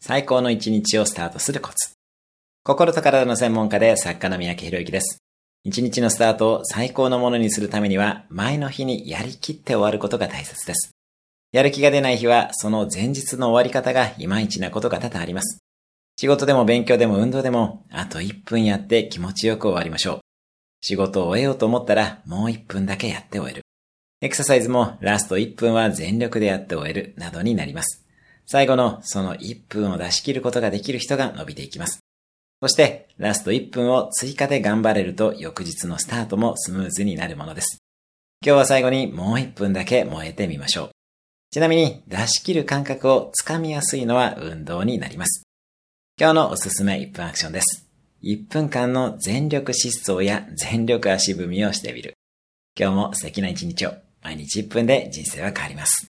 最高の一日をスタートするコツ。心と体の専門家で作家の三宅博之です。一日のスタートを最高のものにするためには、前の日にやりきって終わることが大切です。やる気が出ない日は、その前日の終わり方がいまいちなことが多々あります。仕事でも勉強でも運動でも、あと1分やって気持ちよく終わりましょう。仕事を終えようと思ったら、もう1分だけやって終える。エクササイズもラスト1分は全力でやって終える、などになります。最後のその1分を出し切ることができる人が伸びていきます。そして、ラスト1分を追加で頑張れると翌日のスタートもスムーズになるものです。今日は最後にもう1分だけ燃えてみましょう。ちなみに出し切る感覚をつかみやすいのは運動になります。今日のおすすめ1分アクションです。1分間の全力疾走や全力足踏みをしてみる。今日も素敵な一日を。毎日1分で人生は変わります。